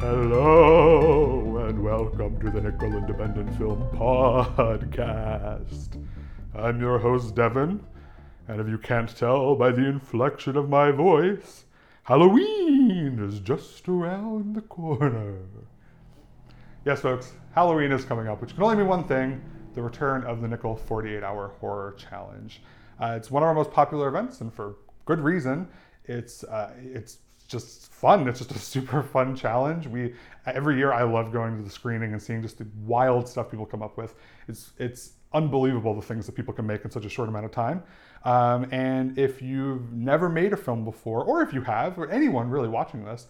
Hello and welcome to the Nickel Independent Film Podcast. I'm your host, Devin, and if you can't tell by the inflection of my voice, Halloween is just around the corner. Yes, folks, Halloween is coming up, which can only mean one thing the return of the Nickel 48 Hour Horror Challenge. Uh, it's one of our most popular events, and for good reason. It's, uh, it's just fun. It's just a super fun challenge. We every year I love going to the screening and seeing just the wild stuff people come up with. It's it's unbelievable the things that people can make in such a short amount of time. Um, and if you've never made a film before, or if you have, or anyone really watching this,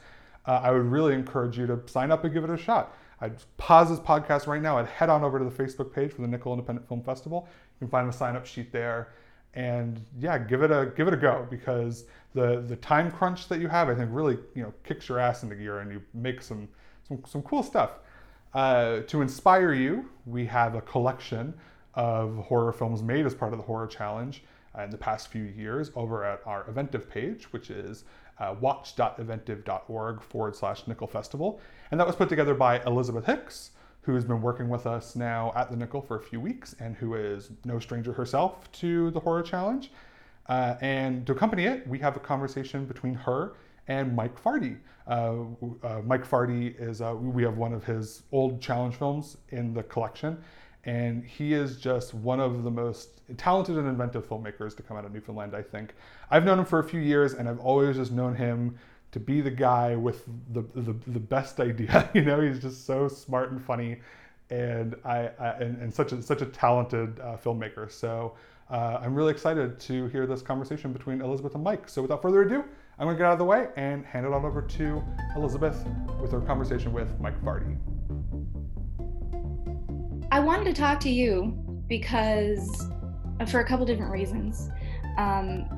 uh, I would really encourage you to sign up and give it a shot. I'd pause this podcast right now. I'd head on over to the Facebook page for the Nickel Independent Film Festival. You can find the sign up sheet there and yeah, give it a give it a go because the the time crunch that you have, I think, really you know kicks your ass into gear and you make some some, some cool stuff. Uh, to inspire you, we have a collection of horror films made as part of the horror challenge uh, in the past few years over at our Eventive page, which is uh, watch.eventive.org forward slash nickel festival. And that was put together by Elizabeth Hicks, who has been working with us now at the Nickel for a few weeks and who is no stranger herself to the horror challenge. Uh, and to accompany it, we have a conversation between her and Mike Fardy. Uh, uh, Mike Fardy is, uh, we have one of his old challenge films in the collection, and he is just one of the most talented and inventive filmmakers to come out of Newfoundland, I think. I've known him for a few years, and I've always just known him to be the guy with the, the, the best idea. you know, he's just so smart and funny, and I, I and, and, such a such a talented uh, filmmaker. So uh, I'm really excited to hear this conversation between Elizabeth and Mike. So without further ado, I'm going to get out of the way and hand it on over to Elizabeth with her conversation with Mike Fardy. I wanted to talk to you because uh, for a couple different reasons. Um,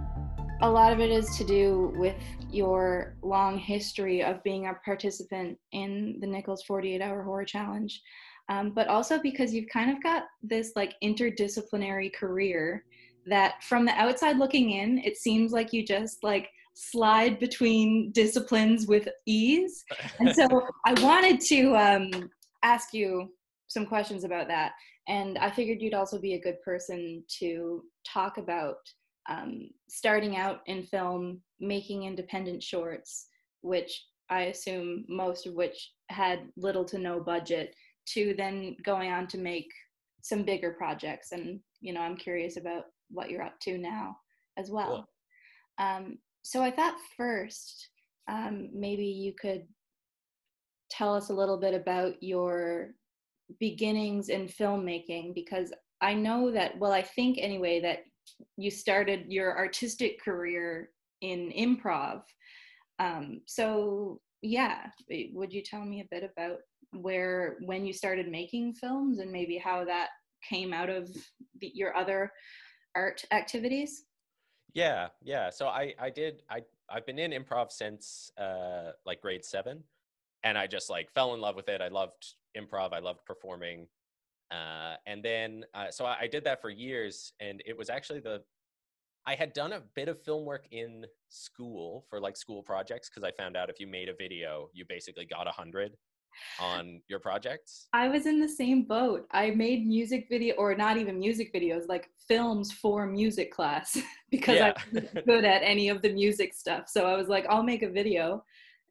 a lot of it is to do with your long history of being a participant in the Nickel's 48 Hour Horror Challenge, um, but also because you've kind of got this like interdisciplinary career that from the outside looking in, it seems like you just like slide between disciplines with ease. And so I wanted to um, ask you some questions about that. And I figured you'd also be a good person to talk about um, starting out in film, making independent shorts, which I assume most of which had little to no budget, to then going on to make some bigger projects. And, you know, I'm curious about what you're up to now as well. Cool. Um, so I thought first, um, maybe you could tell us a little bit about your beginnings in filmmaking because I know that, well, I think anyway, that you started your artistic career in improv. Um, so yeah, would you tell me a bit about where when you started making films and maybe how that came out of the, your other art activities? Yeah, yeah. So I I did I I've been in improv since uh like grade 7 and I just like fell in love with it. I loved improv. I loved performing. Uh, and then, uh, so I, I, did that for years, and it was actually the, I had done a bit of film work in school for like school projects because I found out if you made a video, you basically got a hundred on your projects. I was in the same boat. I made music video, or not even music videos, like films for music class because yeah. I wasn't good at any of the music stuff. So I was like, I'll make a video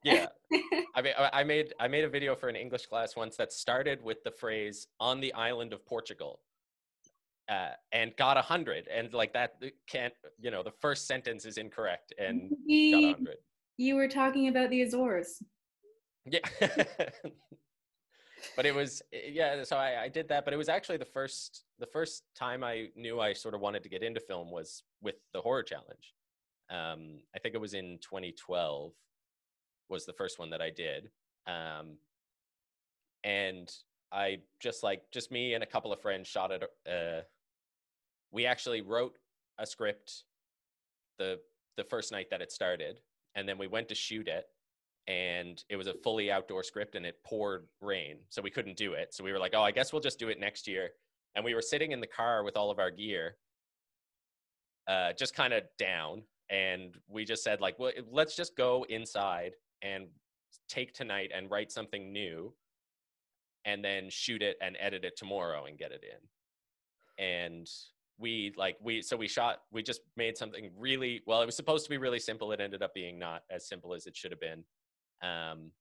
yeah. I mean i made i made a video for an english class once that started with the phrase on the island of portugal uh, and got a hundred and like that uh, can't you know the first sentence is incorrect and got a hundred. you were talking about the azores. Yeah. But it was yeah so I, I did that but it was actually the first the first time i knew i sort of wanted to get into film was with the horror challenge. Um, i think it was in 2012 was the first one that I did. Um, and I just like just me and a couple of friends shot it. Uh, we actually wrote a script the the first night that it started, and then we went to shoot it. And it was a fully outdoor script, and it poured rain, so we couldn't do it. So we were like, "Oh, I guess we'll just do it next year." And we were sitting in the car with all of our gear, uh, just kind of down, and we just said like, well, let's just go inside and take tonight and write something new, and then shoot it and edit it tomorrow and get it in. And we like we so we shot we just made something really well it was supposed to be really simple. It ended up being not as simple as it should have been. Um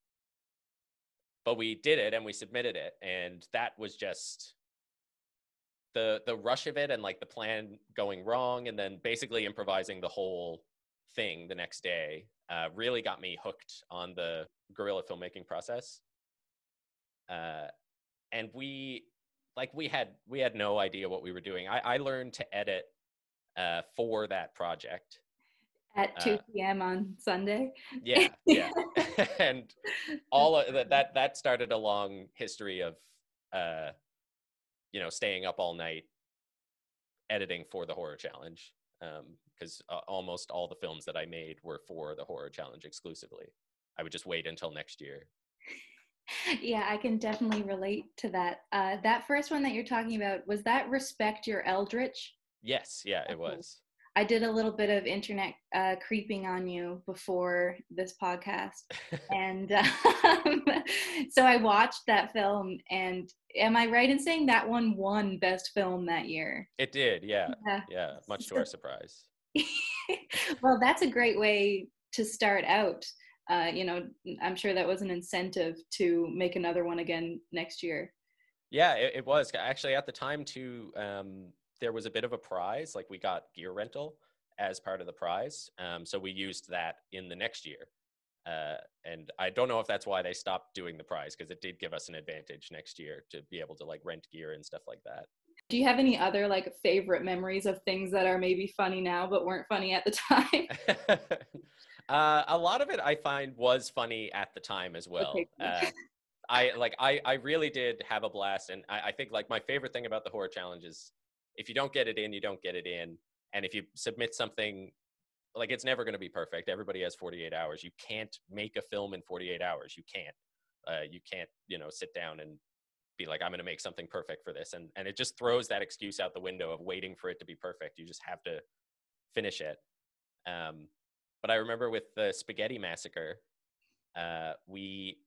but we did it and we submitted it. And that was just the the rush of it and like the plan going wrong and then basically improvising the whole thing the next day uh, really got me hooked on the guerrilla filmmaking process uh, and we like we had we had no idea what we were doing i, I learned to edit uh, for that project at 2 uh, p.m. on Sunday. Yeah, yeah, and all of that, that that started a long history of, uh, you know, staying up all night editing for the horror challenge because um, uh, almost all the films that I made were for the horror challenge exclusively. I would just wait until next year. Yeah, I can definitely relate to that. Uh, that first one that you're talking about was that respect your eldritch. Yes, yeah, it was. I did a little bit of internet uh, creeping on you before this podcast, and um, so I watched that film. And am I right in saying that one won best film that year? It did, yeah, yeah, yeah much to our surprise. well, that's a great way to start out. Uh, you know, I'm sure that was an incentive to make another one again next year. Yeah, it, it was actually at the time too. Um, there was a bit of a prize, like we got gear rental as part of the prize. Um, so we used that in the next year. Uh, and I don't know if that's why they stopped doing the prize because it did give us an advantage next year to be able to like rent gear and stuff like that. Do you have any other like favorite memories of things that are maybe funny now but weren't funny at the time? uh, a lot of it I find was funny at the time as well. Okay. Uh, I like I I really did have a blast, and I, I think like my favorite thing about the horror challenge is if you don't get it in, you don't get it in. And if you submit something, like it's never going to be perfect. Everybody has 48 hours. You can't make a film in 48 hours. You can't. Uh, you can't, you know, sit down and be like, I'm going to make something perfect for this. And and it just throws that excuse out the window of waiting for it to be perfect. You just have to finish it. Um, but I remember with the Spaghetti Massacre, uh, we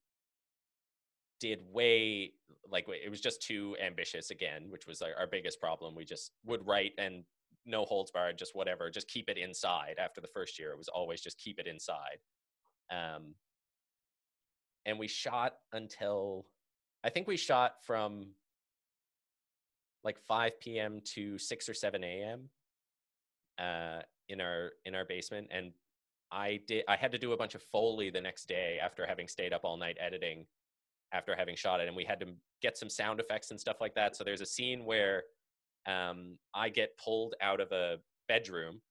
did way like it was just too ambitious again, which was our, our biggest problem. We just would write and no holds barred, just whatever, just keep it inside. After the first year, it was always just keep it inside. Um, and we shot until I think we shot from like 5 p.m. to 6 or 7 a.m. Uh, in our in our basement, and I did I had to do a bunch of foley the next day after having stayed up all night editing after having shot it and we had to get some sound effects and stuff like that so there's a scene where um, i get pulled out of a bedroom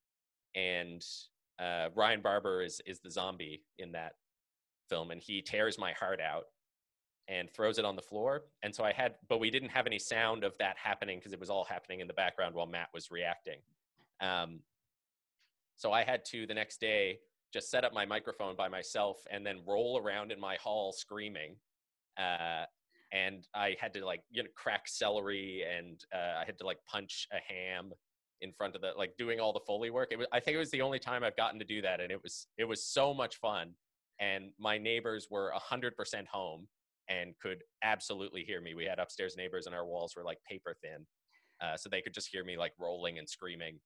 and uh, ryan barber is is the zombie in that film and he tears my heart out and throws it on the floor. And so i had but we didn't have any sound of that happening because it was all happening in the background while matt was reacting. Um, so i had to the next day just set up my microphone by myself and then roll around in my hall screaming uh, and I had to like you know crack celery and uh, I had to like punch a ham in front of the like doing all the foley work. It was I think it was the only time I've gotten to do that, and it was it was so much fun. And my neighbors were a hundred percent home and could absolutely hear me. We had upstairs neighbors, and our walls were like paper thin, uh, so they could just hear me like rolling and screaming.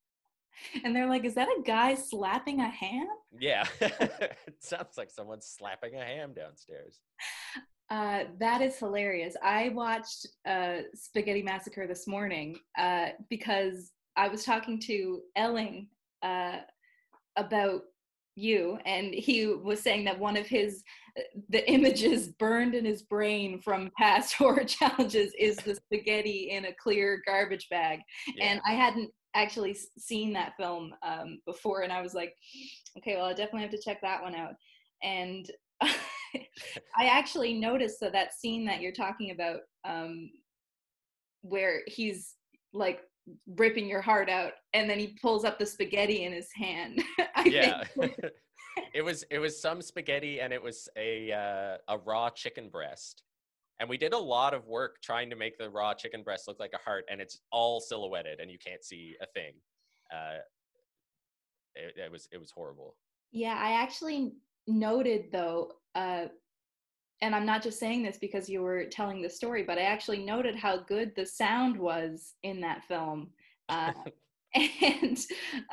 And they're like, "Is that a guy slapping a ham?" Yeah, it sounds like someone's slapping a ham downstairs. Uh, that is hilarious. I watched uh, Spaghetti Massacre this morning uh, because I was talking to Elling uh, about you, and he was saying that one of his the images burned in his brain from past horror challenges is the spaghetti in a clear garbage bag, yeah. and I hadn't actually seen that film um, before, and I was like, okay, well, I definitely have to check that one out, and. I actually noticed that that scene that you're talking about, um, where he's like ripping your heart out, and then he pulls up the spaghetti in his hand. yeah, it was it was some spaghetti, and it was a uh, a raw chicken breast, and we did a lot of work trying to make the raw chicken breast look like a heart, and it's all silhouetted, and you can't see a thing. Uh, it, it was it was horrible. Yeah, I actually noted though, uh, and I'm not just saying this because you were telling the story, but I actually noted how good the sound was in that film. Uh, and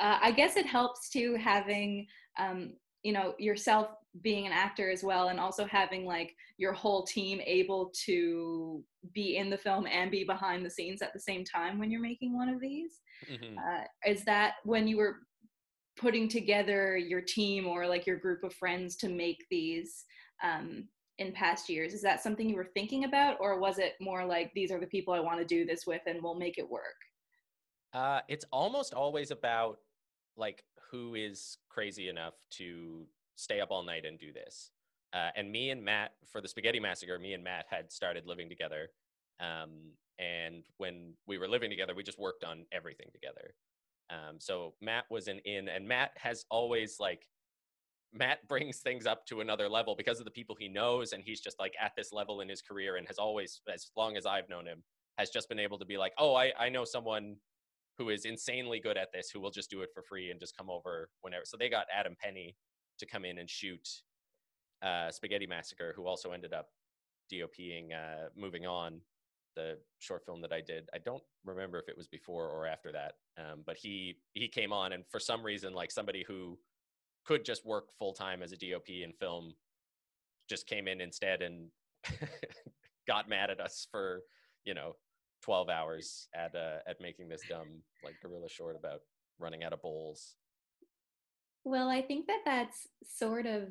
uh, I guess it helps too having um, you know yourself being an actor as well and also having like your whole team able to be in the film and be behind the scenes at the same time when you're making one of these mm-hmm. uh, is that when you were putting together your team or like your group of friends to make these um, in past years is that something you were thinking about or was it more like these are the people i want to do this with and we'll make it work uh, it's almost always about like who is crazy enough to stay up all night and do this. Uh, and me and Matt for the Spaghetti Massacre, me and Matt had started living together. Um, and when we were living together, we just worked on everything together. Um, so Matt was an in, and Matt has always like Matt brings things up to another level because of the people he knows, and he's just like at this level in his career, and has always, as long as I've known him, has just been able to be like, oh, I I know someone who is insanely good at this who will just do it for free and just come over whenever. So they got Adam Penny to come in and shoot uh, Spaghetti Massacre, who also ended up DOPing uh, Moving On, the short film that I did. I don't remember if it was before or after that, um, but he he came on, and for some reason, like somebody who could just work full time as a DOP in film, just came in instead and got mad at us for you know 12 hours at uh, at making this dumb like guerrilla short about running out of bowls well i think that that's sort of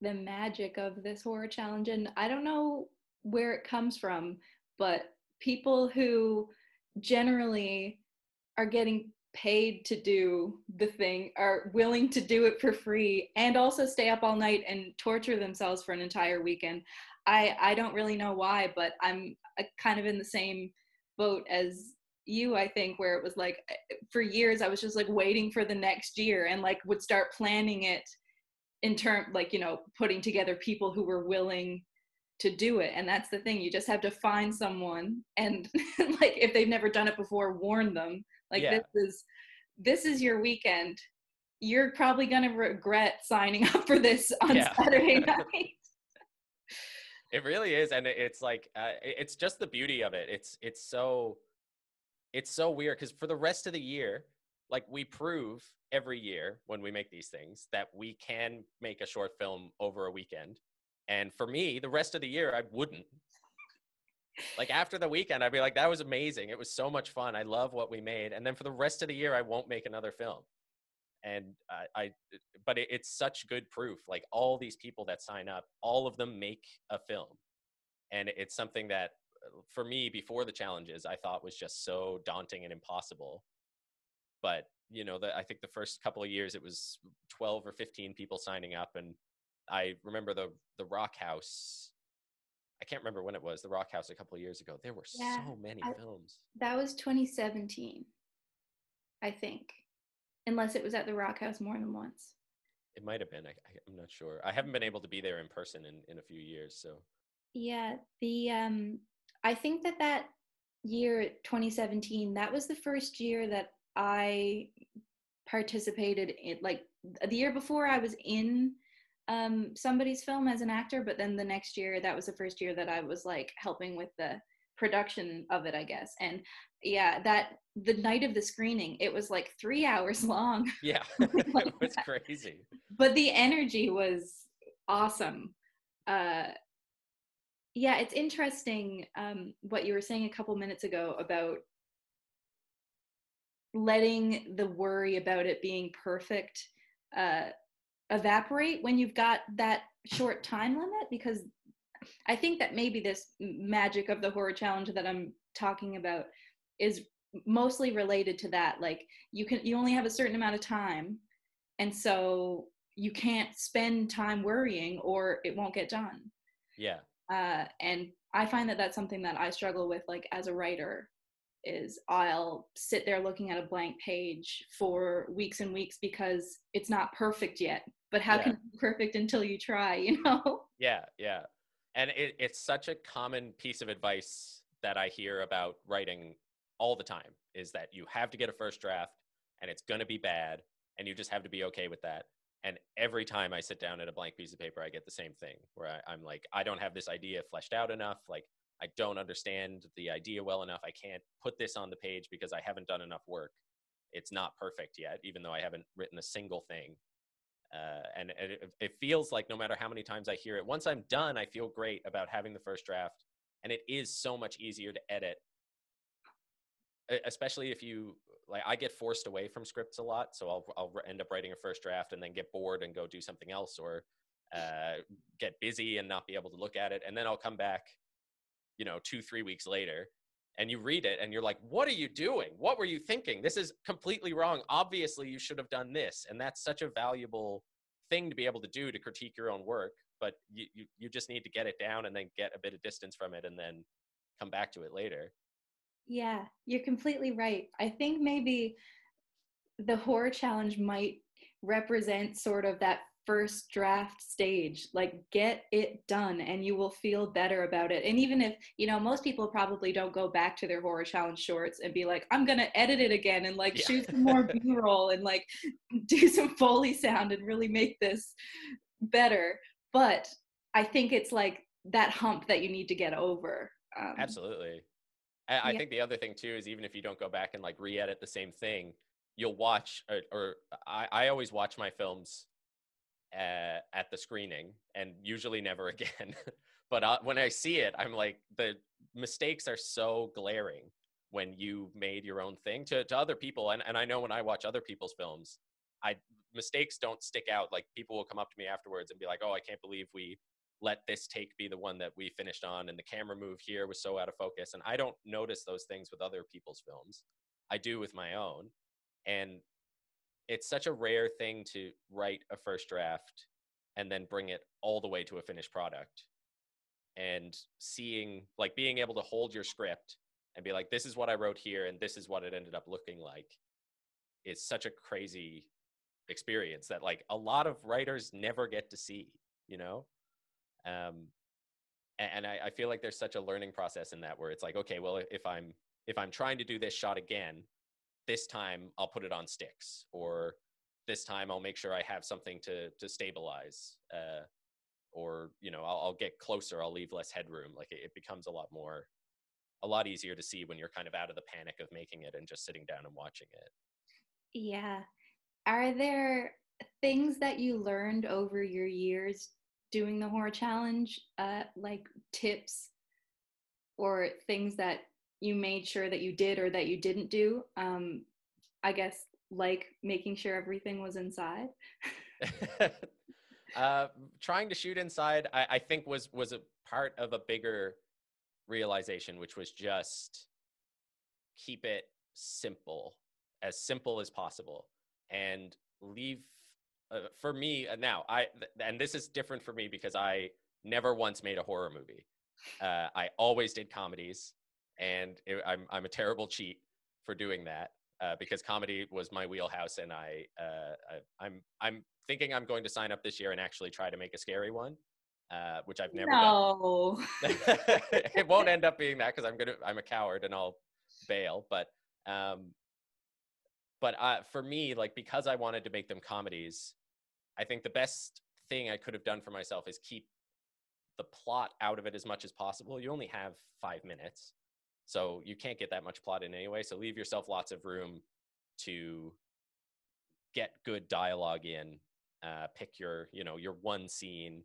the magic of this horror challenge and i don't know where it comes from but people who generally are getting paid to do the thing are willing to do it for free and also stay up all night and torture themselves for an entire weekend. I i don't really know why but i'm uh, kind of in the same boat as you i think where it was like eh, for years i was just like waiting for the next year and like would start planning it in term like you know putting together people who were willing to do it. And that's the thing you just have to find someone and like if they've never done it before warn them like yeah. this is this is your weekend. You're probably going to regret signing up for this on yeah. saturday night. It really is and it's like uh, it's just the beauty of it. It's it's so it's so weird because for the rest of the year like we prove every year when we make these things that we can make a short film over a weekend and for me the rest of the year i wouldn't. Like after the weekend i'd be like that was amazing. It was so much fun. I love what we made. And then for the rest of the year i won't make another film. And I, but it, it's such good proof. Like all these people that sign up, all of them make a film, and it's something that for me before the challenges I thought was just so daunting and impossible. But you know, the, I think the first couple of years it was twelve or fifteen people signing up, and I remember the the Rock House. I can't remember when it was. The Rock House a couple of years ago. There were yeah, so many I, films. That was 2017, I think unless it was at the Rock House more than once. It might have been. I, am not sure. I haven't been able to be there in person in, in a few years. So. Yeah, the um, I think that that year 2017 that was the first year that I participated in like the year before I was in um, somebody's film as an actor, but then the next year that was the first year that I was like helping with the production of it, I guess. And yeah, that the night of the screening, it was like three hours long. Yeah, it was crazy. But the energy was awesome. Uh, yeah, it's interesting um, what you were saying a couple minutes ago about letting the worry about it being perfect uh, evaporate when you've got that short time limit because I think that maybe this magic of the horror challenge that I'm talking about is mostly related to that. Like you can you only have a certain amount of time, and so you can't spend time worrying or it won't get done. Yeah. Uh, and I find that that's something that I struggle with, like as a writer, is I'll sit there looking at a blank page for weeks and weeks because it's not perfect yet. But how yeah. can it be perfect until you try? You know? Yeah, yeah and it, it's such a common piece of advice that I hear about writing all the time is that you have to get a first draft and it's going to be bad and you just have to be okay with that and every time i sit down at a blank piece of paper i get the same thing where I, i'm like i don't have this idea fleshed out enough like i don't understand the idea well enough i can't put this on the page because i haven't done enough work it's not perfect yet even though i haven't written a single thing uh, and, it, it feels like no matter how many times i hear it once i'm done i feel great about having the first draft and it is so much easier to edit. Especially if you like i get forced away from scripts a lot so i'll, I'll end up writing a first draft and then get bored and go do something else or uh, get busy and not be able to look at it and then i'll come back you know two three weeks later and you read it and you're like what are you doing? What were you thinking? This is completely wrong. Obviously you should have done this. And that's such a valuable thing to be able to do to critique your own work but you, you, you just need to get it down and then get a bit of distance from it and then come back to it later. Yeah, you're completely right. I think maybe the horror challenge might represent sort of that first draft stage. Like, get it done and you will feel better about it. And even if, you know, most people probably don't go back to their horror challenge shorts and be like, I'm going to edit it again and like Yeah. shoot some more B roll and like do some Foley sound and really make this better. But I think it's like that hump that you need to get over. Um, Absolutely. I, I Yeah. think the other thing too is even if you don't go back and like re-edit the same thing, you'll watch or, or I, I always watch my films uh, at the screening and usually never again. but uh, when I see it, I'm like the mistakes are so glaring when you made your own thing to, to other people. And, and I know when I watch other people's films, I mistakes don't stick out. Like people will come up to me afterwards and be like, "Oh, I can't believe we let this take be the one that we finished on and the camera move here was so out of focus and i don't notice those things with other people's films i do with my own and it's such a rare thing to write a first draft and then bring it all the way to a finished product. And seeing like being able to hold your script and be like this is what i wrote here and this is what it ended up looking like is such a crazy experience that like a lot of writers never get to see you know? Um and I, I feel like there's such a learning process in that where it's like okay well if i'm if i'm trying to do this shot again this time i'll put it on sticks or this time i'll make sure i have something to to stabilize uh or you know i'll, I'll get closer i'll leave less headroom. Like it, it becomes a lot more a lot easier to see when you're kind of out of the panic of making it and just sitting down and watching it. Yeah. Are there things that you learned over your years doing the horror challenge, uh, like tips or things that you made sure that you did or that you didn't do? Um, I guess like making sure everything was inside. uh, trying to shoot inside, I, I think was was a part of a bigger realization, which was just keep it simple, as simple as possible, and leave. Uh, for me uh, now, I th- and this is different for me because I never once made a horror movie. Uh, I always did comedies, and it, I'm I'm a terrible cheat for doing that uh, because comedy was my wheelhouse, and I, uh, I I'm I'm thinking I'm going to sign up this year and actually try to make a scary one, uh, which I've never no. done. it won't end up being that because I'm gonna I'm a coward and I'll bail. But um, but uh, for me, like because I wanted to make them comedies, I think the best thing I could have done for myself is keep the plot out of it as much as possible. You only have five minutes, so you can't get that much plot in anyway. So leave yourself lots of room to get good dialogue in. Uh, pick your, you know, your one scene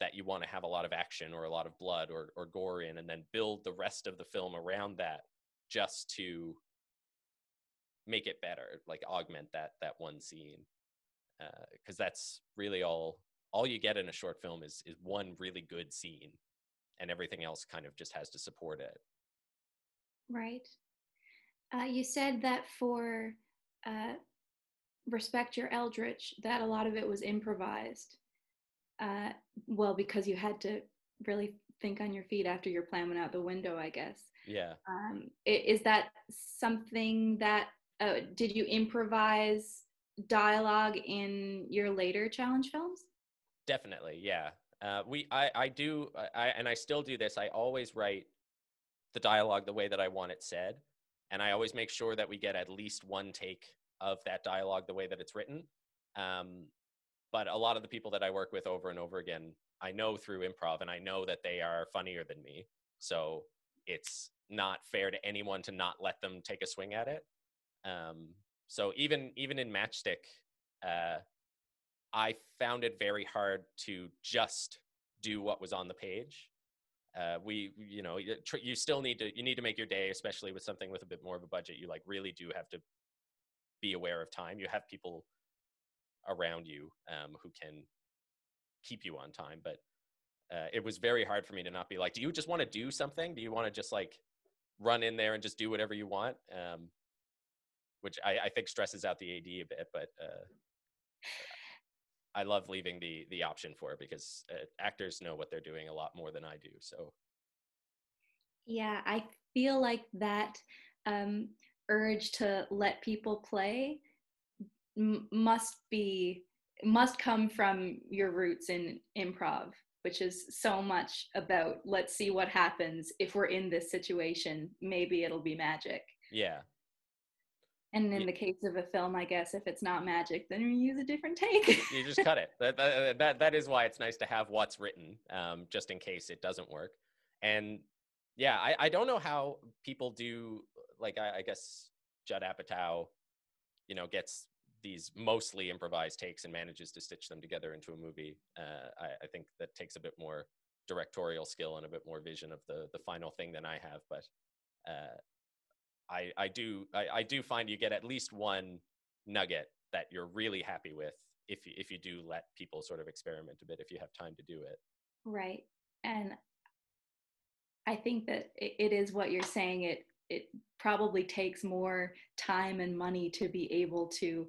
that you want to have a lot of action or a lot of blood or, or gore in, and then build the rest of the film around that just to make it better, like augment that that one scene. Because that's really all all you get in a short film is is one really good scene, and everything else kind of just has to support it. Right. Uh, you said that for uh, Respect Your Eldritch, that a lot of it was improvised. Uh, well, because you had to really think on your feet after your plan went out the window, I guess. Yeah. Um, is that something that, uh, did you improvise dialogue in your later challenge films? Definitely, yeah. Uh, we, I, I do, I, I- and I still do this. I always write the dialogue the way that I want it said, and I always make sure that we get at least one take of that dialogue the way that it's written. Um, but a lot of the people that I work with over and over again, I know through improv, and I know that they are funnier than me. So it's not fair to anyone to not let them take a swing at it. Um, so even even in Matchstick, uh, I found it very hard to just do what was on the page. Uh, we, you know, you still need to you need to make your day, especially with something with a bit more of a budget. You like really do have to be aware of time. You have people around you um, who can keep you on time, but uh, it was very hard for me to not be like, do you just want to do something? Do you want to just like run in there and just do whatever you want? Um, which I, I, think stresses out the AD a bit, but uh, I love leaving the the option for it because uh, actors know what they're doing a lot more than I do. So, yeah, I feel like that um, urge to let people play m- must be must come from your roots in improv which is so much about let's see what happens if we're in this situation. Maybe it'll be magic. Yeah and in yeah. the case of a film i guess if it's not magic then you use a different take you just cut it that, that, that, that is why it's nice to have what's written um, just in case it doesn't work and yeah I, I don't know how people do like I, I guess judd apatow you know gets these mostly improvised takes and manages to stitch them together into a movie. Uh, I, I, think that takes a bit more directorial skill and a bit more vision of the the final thing than I have. But uh, I I do I, I do find you get at least one nugget that you're really happy with if you, if you do let people sort of experiment a bit if you have time to do it. Right, and I think that it is what you're saying. It it probably takes more time and money to be able to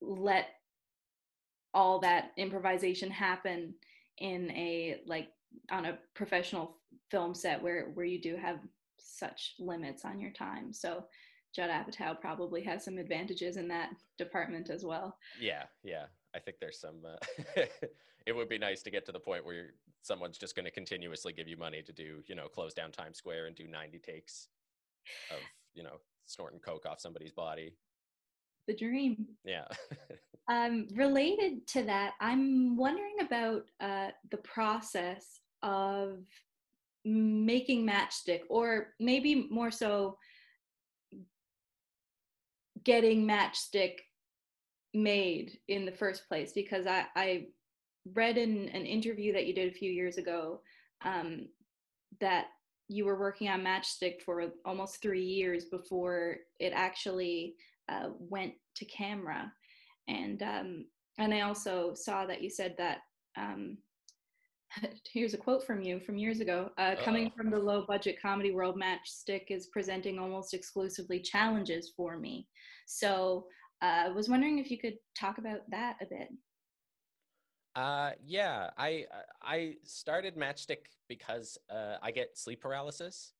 let all that improvisation happen in a like on a professional film set where where you do have such limits on your time so judd apatow probably has some advantages in that department as well yeah yeah i think there's some uh, it would be nice to get to the point where someone's just going to continuously give you money to do you know close down times square and do 90 takes of you know snorting coke off somebody's body the dream. Yeah. um, related to that, I'm wondering about uh, the process of making matchstick, or maybe more so getting matchstick made in the first place because I, I read in an interview that you did a few years ago um, that you were working on matchstick for almost three years before it actually uh, went to camera. And um, and i also saw that you said that um, here's a quote from you from years ago uh, coming from the low budget comedy world matchstick is presenting almost exclusively challenges for me so uh, i was wondering if you could talk about that a bit uh, yeah, I I started Matchstick because uh, I get sleep paralysis.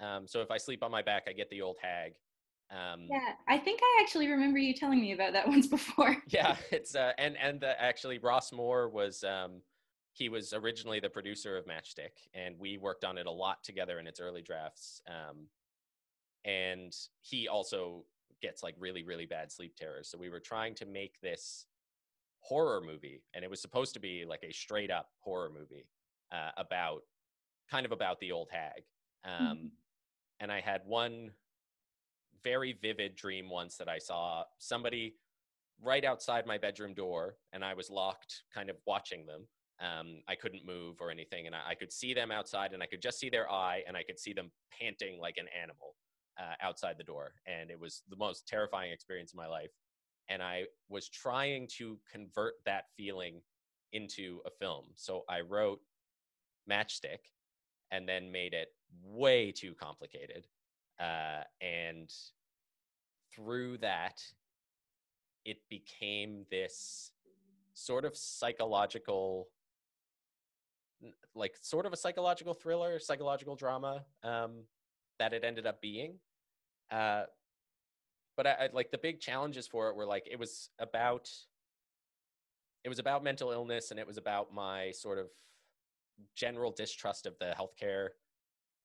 Um, so if I sleep on my back, I get the old hag, um, yeah, I think I actually remember you telling me about that once before. yeah, it's uh, and and uh, actually Ross Moore was um, he was originally the producer of Matchstick, and we worked on it a lot together in its early drafts. Um, and he also gets like really really bad sleep terrors, so we were trying to make this horror movie, and it was supposed to be like a straight up horror movie uh, about kind of about the old hag. Um, mm-hmm. And I had one very vivid dream once that I saw somebody right outside my bedroom door, and I was locked, kind of watching them. Um, I couldn't move or anything, and I, I, could see them outside, and I could just see their eye, and I could see them panting like an animal uh, outside the door, and it was the most terrifying experience of my life. And I was trying to convert that feeling into a film, so I wrote Matchstick, and then made it way too complicated uh, and through that, it became this sort of psychological, like sort of a psychological thriller, psychological drama um, that it ended up being. Uh, but I, I, like the big challenges for it were like it was about it was about mental illness and it was about my sort of general distrust of the healthcare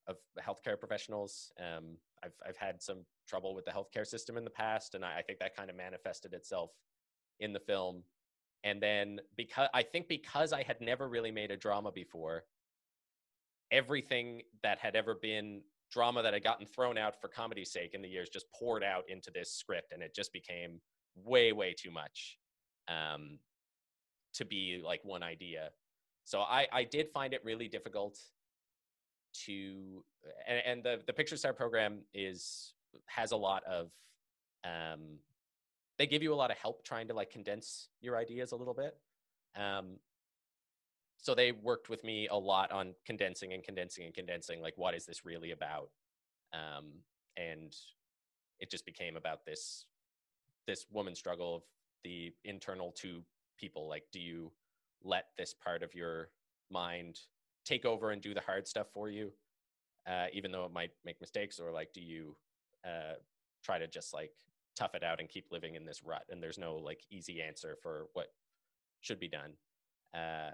of healthcare professionals. Um, I've I've had some trouble with the healthcare system in the past, and I, I think that kind of manifested itself in the film. And then because I think because I had never really made a drama before, everything that had ever been drama that had gotten thrown out for comedy's sake in the years just poured out into this script, and it just became way way too much um, to be like one idea. So I I did find it really difficult to and, and the the Picture Start program is has a lot of um, they give you a lot of help trying to like condense your ideas a little bit. Um, so they worked with me a lot on condensing and condensing and condensing like what is this really about um, and it just became about this this woman struggle of the internal two people like do you let this part of your mind take over and do the hard stuff for you uh, even though it might make mistakes or like do you uh, try to just like tough it out and keep living in this rut and there's no like easy answer for what should be done uh,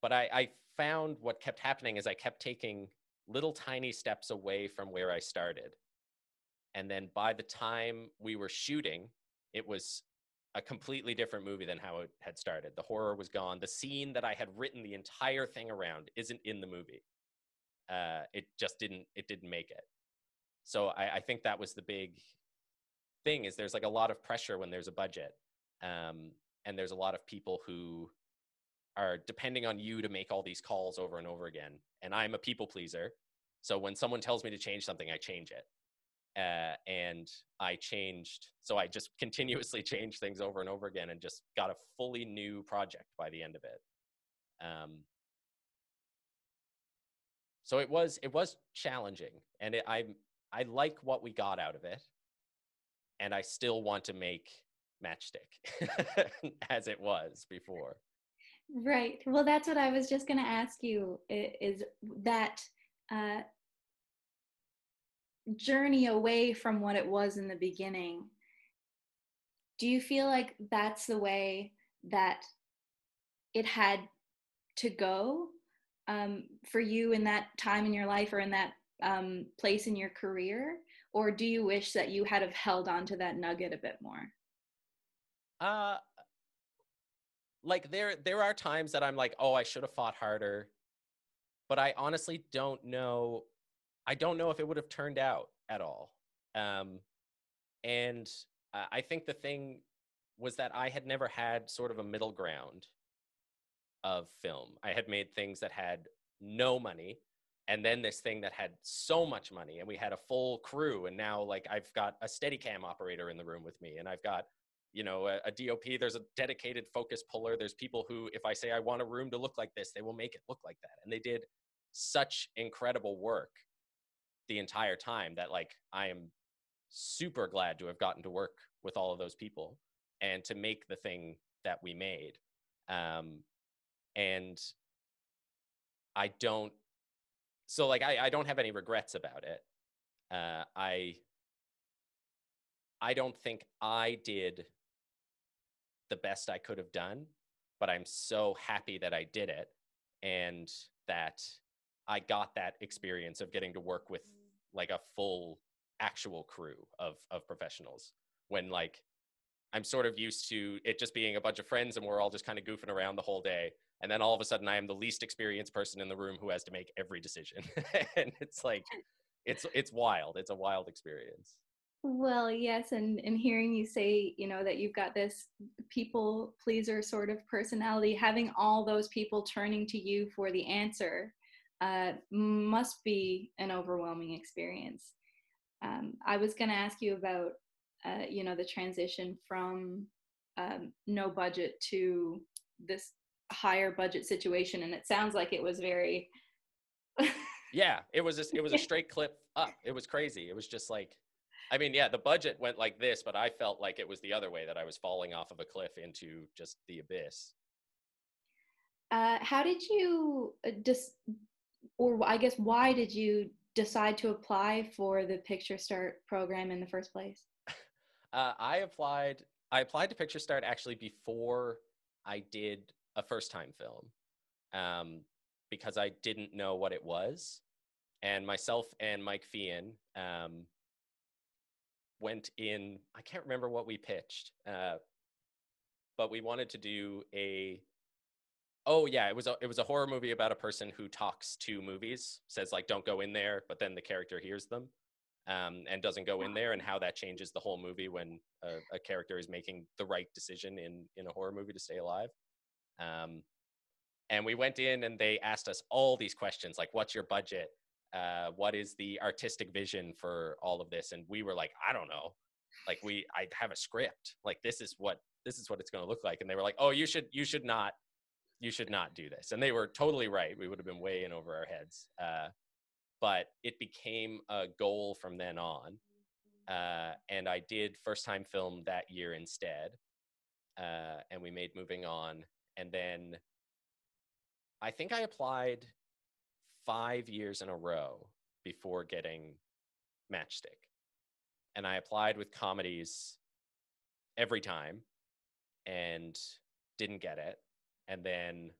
but I, I found what kept happening is i kept taking little tiny steps away from where i started and then by the time we were shooting it was a completely different movie than how it had started. The horror was gone. The scene that i had written the entire thing around isn't in the movie. Uh, it just didn't it didn't make it so I, I, think that was the big thing is there's like a lot of pressure when there's a budget um, and there's a lot of people who are depending on you to make all these calls over and over again. And i'm a people pleaser. So when someone tells me to change something i change it. Uh, and i changed so i just continuously changed things over and over again and just got a fully new project by the end of it. Um, so it was it was challenging. And it, i i like what we got out of it and i still want to make matchstick as it was before. Right. Well that's what i was just going to ask you is that uh, journey away from what it was in the beginning do you feel like that's the way that it had to go um, for you in that time in your life or in that um, place in your career? Or do you wish that you had have held on to that nugget a bit more? Uh, like there there are times that I'm like, oh, I should have fought harder, but I honestly don't know. I don't know if it would have turned out at all. Um, and I think the thing was that I had never had sort of a middle ground of film. I had made things that had no money and then this thing that had so much money and we had a full crew and now like I've got a steady cam operator in the room with me and I've got you know a, a, DOP there's a dedicated focus puller there's people who if I say I want a room to look like this they will make it look like that and they did such incredible work the entire time that like I am super glad to have gotten to work with all of those people and to make the thing that we made um, and I don't so like I, I don't have any regrets about it. Uh, I I don't think I did the best I could have done, but I'm so happy that I did it and that I got that experience of getting to work with like a full actual crew of of professionals when like I'm sort of used to it just being a bunch of friends and we're all just kind of goofing around the whole day and then all of a sudden i am the least experienced person in the room who has to make every decision. And it's like it's it's wild. It's a wild experience. Well yes and and hearing you say you know that you've got this people pleaser sort of personality having all those people turning to you for the answer uh, must be an overwhelming experience. Um, i was going to ask you about uh, you know the transition from um, no budget to this higher budget situation and it sounds like it was very yeah it was a, it was a straight clip up. It was crazy. It was just like i mean yeah the budget went like this but i felt like it was the other way that i was falling off of a cliff into just the abyss. Uh, how did you just uh, or i guess why did you decide to apply for the picture start program in the first place? Uh, i applied i applied to picture start actually before i did a first time film um, because I didn't know what it was. and myself and Mike Fian um, went in. I can't remember what we pitched, uh, but we wanted to do a. Oh yeah, it was a it was a horror movie about a person who talks to movies, says like "Don't go in there," but then the character hears them, um, and doesn't go in there, and how that changes the whole movie when a, a character is making the right decision in in a horror movie to stay alive. Um, and we went in and they asked us all these questions like what's your budget? Uh, what is the artistic vision for all of this? And we were like i don't know. Like we i have a script. Like this is what this is what it's going to look like. And they were like oh you should you should not you should not do this. And they were totally right. We would have been way in over our heads. Uh, but it became a goal from then on. Uh, and i did first time film that year instead. Uh, and we made moving on and then I think I applied five years in a row before getting Matchstick. And I applied with comedies every time and didn't get it. And then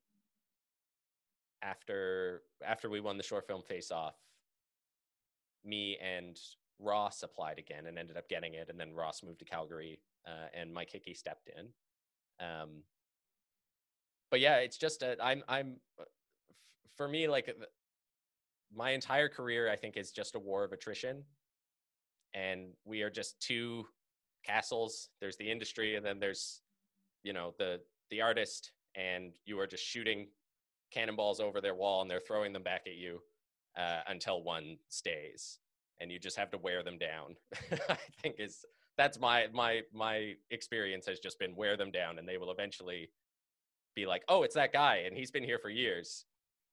after after we won the short film face off, me and Ross applied again and ended up getting it. And then Ross moved to Calgary uh, and Mike Hickey stepped in. Um, but yeah, it's just a, I'm I'm uh, for me like my entire career I think is just a war of attrition, and we are just two castles. There's the industry, and then there's you know the the artist, and you are just shooting cannonballs over their wall, and they're throwing them back at you uh, until one stays, and you just have to wear them down. I think is that's my my my experience has just been wear them down, and they will eventually be like, oh, it's that guy, and he's been here for years.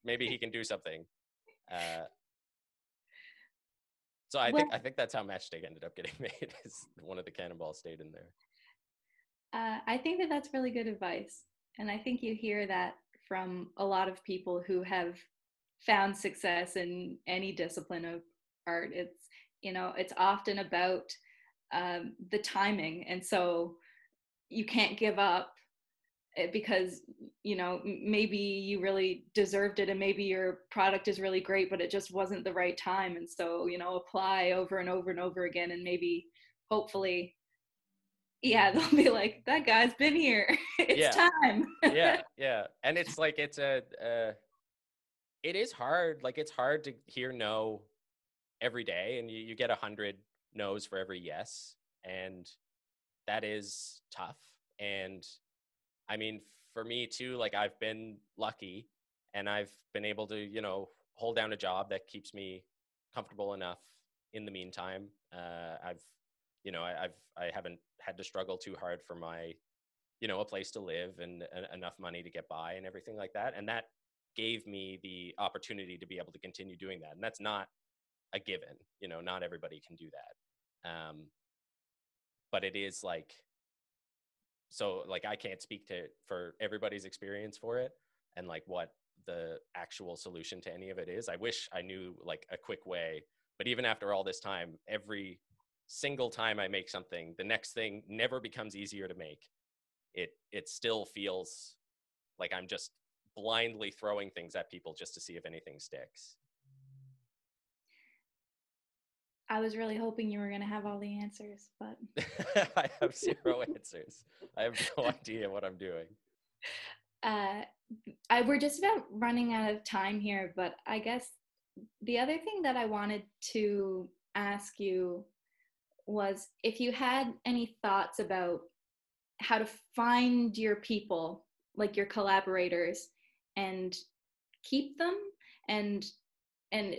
Maybe he can do something. Uh, so I well, think I think that's how Matchstick ended up getting made. Is one of the cannonballs stayed in there. Uh, I think that that's really good advice, and I think you hear that from a lot of people who have found success in any discipline of art. It's you know it's often about um, the timing, and so you can't give up because you know maybe you really deserved it and maybe your product is really great but it just wasn't the right time. And so you know apply over and over and over again and maybe hopefully yeah they'll be like that guy's been here. It's yeah. time. Yeah yeah. And it's like it's a uh, it is hard. Like it's hard to hear no every day and you, you get a hundred no's for every yes. And that is tough. And I mean, for me too, like I've been lucky and I've been able to, you know, hold down a job that keeps me comfortable enough in the meantime. Uh, I've, you know, I, I've, I haven't had to struggle too hard for my, you know, a place to live and, and enough money to get by and everything like that. And that gave me the opportunity to be able to continue doing that. And that's not a given, you know, not everybody can do that. Um, but it is like so like i can't speak to for everybody's experience for it and like what the actual solution to any of it is. I wish i knew like a quick way but even after all this time every single time i make something the next thing never becomes easier to make. It it still feels like i'm just blindly throwing things at people just to see if anything sticks I was really hoping you were going to have all the answers, but I have zero answers. I have no idea what I'm doing. Uh, I, we're just about running out of time here, but I guess the other thing that I wanted to ask you was if you had any thoughts about how to find your people, like your collaborators, and keep them and and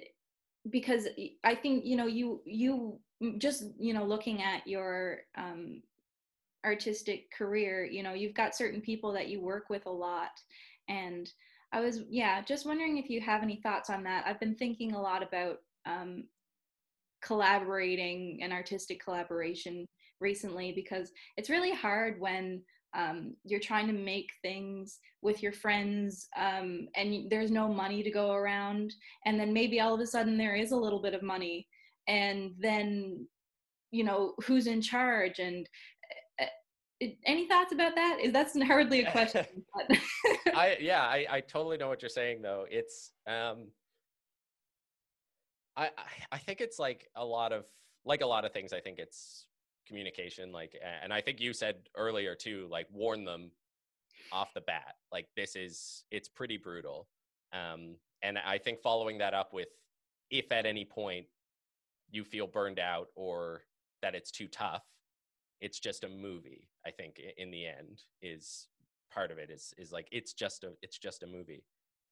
because I think you know you you just you know looking at your um, artistic career, you know you've got certain people that you work with a lot, and I was yeah just wondering if you have any thoughts on that. I've been thinking a lot about um, collaborating and artistic collaboration recently because it's really hard when um, you're trying to make things with your friends um, and there's no money to go around and then maybe all of a sudden there is a little bit of money and then you know who's in charge and uh, any thoughts about that is that's hardly a question i yeah I, I totally know what you're saying though it's um I I think it's like a lot of like a lot of things. I think it's communication. Like, and I think you said earlier too. Like, warn them off the bat. Like, this is it's pretty brutal. Um, and I think following that up with if at any point you feel burned out or that it's too tough, it's just a movie. I think in the end is part of it is is like it's just a it's just a movie.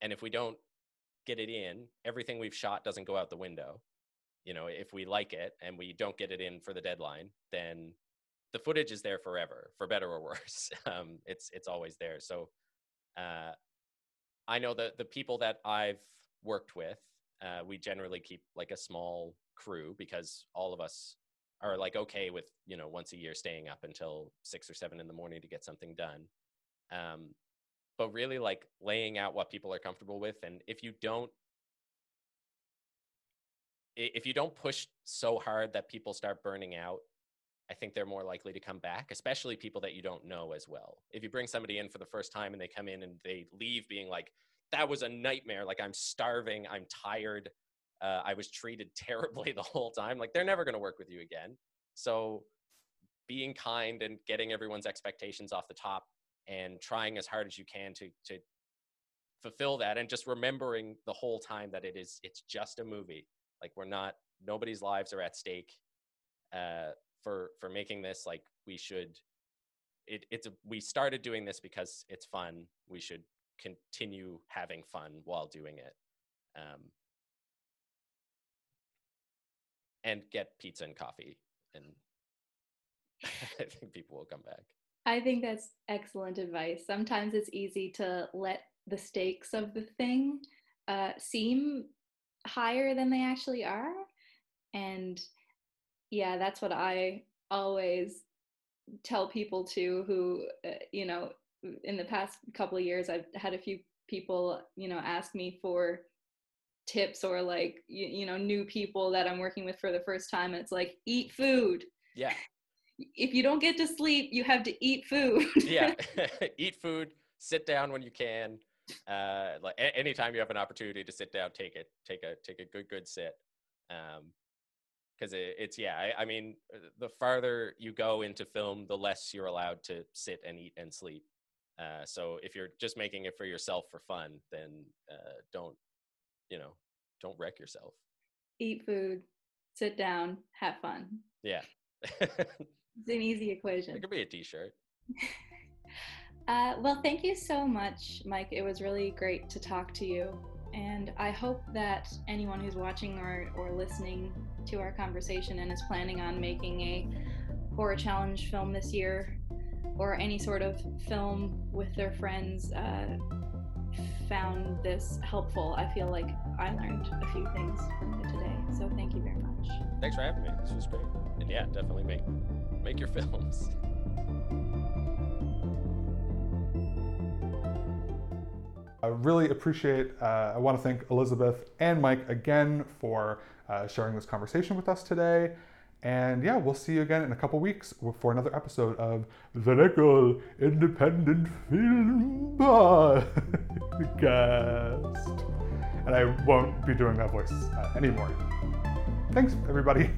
And if we don't get it in, everything we've shot doesn't go out the window. You know, if we like it and we don't get it in for the deadline, then the footage is there forever, for better or worse. Um, it's it's always there. So uh, I know that the people that I've worked with, uh, we generally keep like a small crew because all of us are like okay with you know once a year staying up until six or seven in the morning to get something done. Um, but really like laying out what people are comfortable with and if you don't if you don't push so hard that people start burning out i think they're more likely to come back especially people that you don't know as well. If you bring somebody in for the first time and they come in and they leave being like that was a nightmare. Like i'm starving. I'm tired. Uh, i was treated terribly the whole time. Like they're never going to work with you again. So being kind and getting everyone's expectations off the top and trying as hard as you can to to fulfill that and just remembering the whole time that it is it's just a movie like we're not nobody's lives are at stake uh for for making this. Like we should it, it's a, we started doing this because it's fun. We should continue having fun while doing it um and get pizza and coffee and i think people will come back. I think that's excellent advice. Sometimes it's easy to let the stakes of the thing uh, seem higher than they actually are. And yeah, that's what I always tell people to who, uh, you know, in the past couple of years, I've had a few people, you know, ask me for tips or like, you, you know, new people that I'm working with for the first time. And it's like, eat food. Yeah if you don't get to sleep, you have to eat food. yeah, eat food. Sit down when you can. Uh, like a- anytime you have an opportunity to sit down, take it. Take a take a good good sit. Um, because it, it's yeah. I, I mean, uh, the farther you go into film, the less you're allowed to sit and eat and sleep. Uh, so if you're just making it for yourself for fun, then uh, don't, you know, don't wreck yourself. Eat food, sit down, have fun. Yeah. It's an easy equation. It could be a t-shirt. uh, well, thank you so much, Mike. It was really great to talk to you. And I hope that anyone who's watching or, or listening to our conversation and is planning on making a horror challenge film this year or any sort of film with their friends uh, found this helpful. I feel like I learned a few things from you today. So thank you very much. Thanks for having me. This was great. And yeah, definitely make make your films. I really appreciate, uh, I want to thank Elizabeth and Mike again for uh, sharing this conversation with us today. And yeah, we'll see you again in a couple weeks for another episode of the Nickel Independent Film Podcast. And I won't be doing that voice uh, anymore. Thanks, everybody.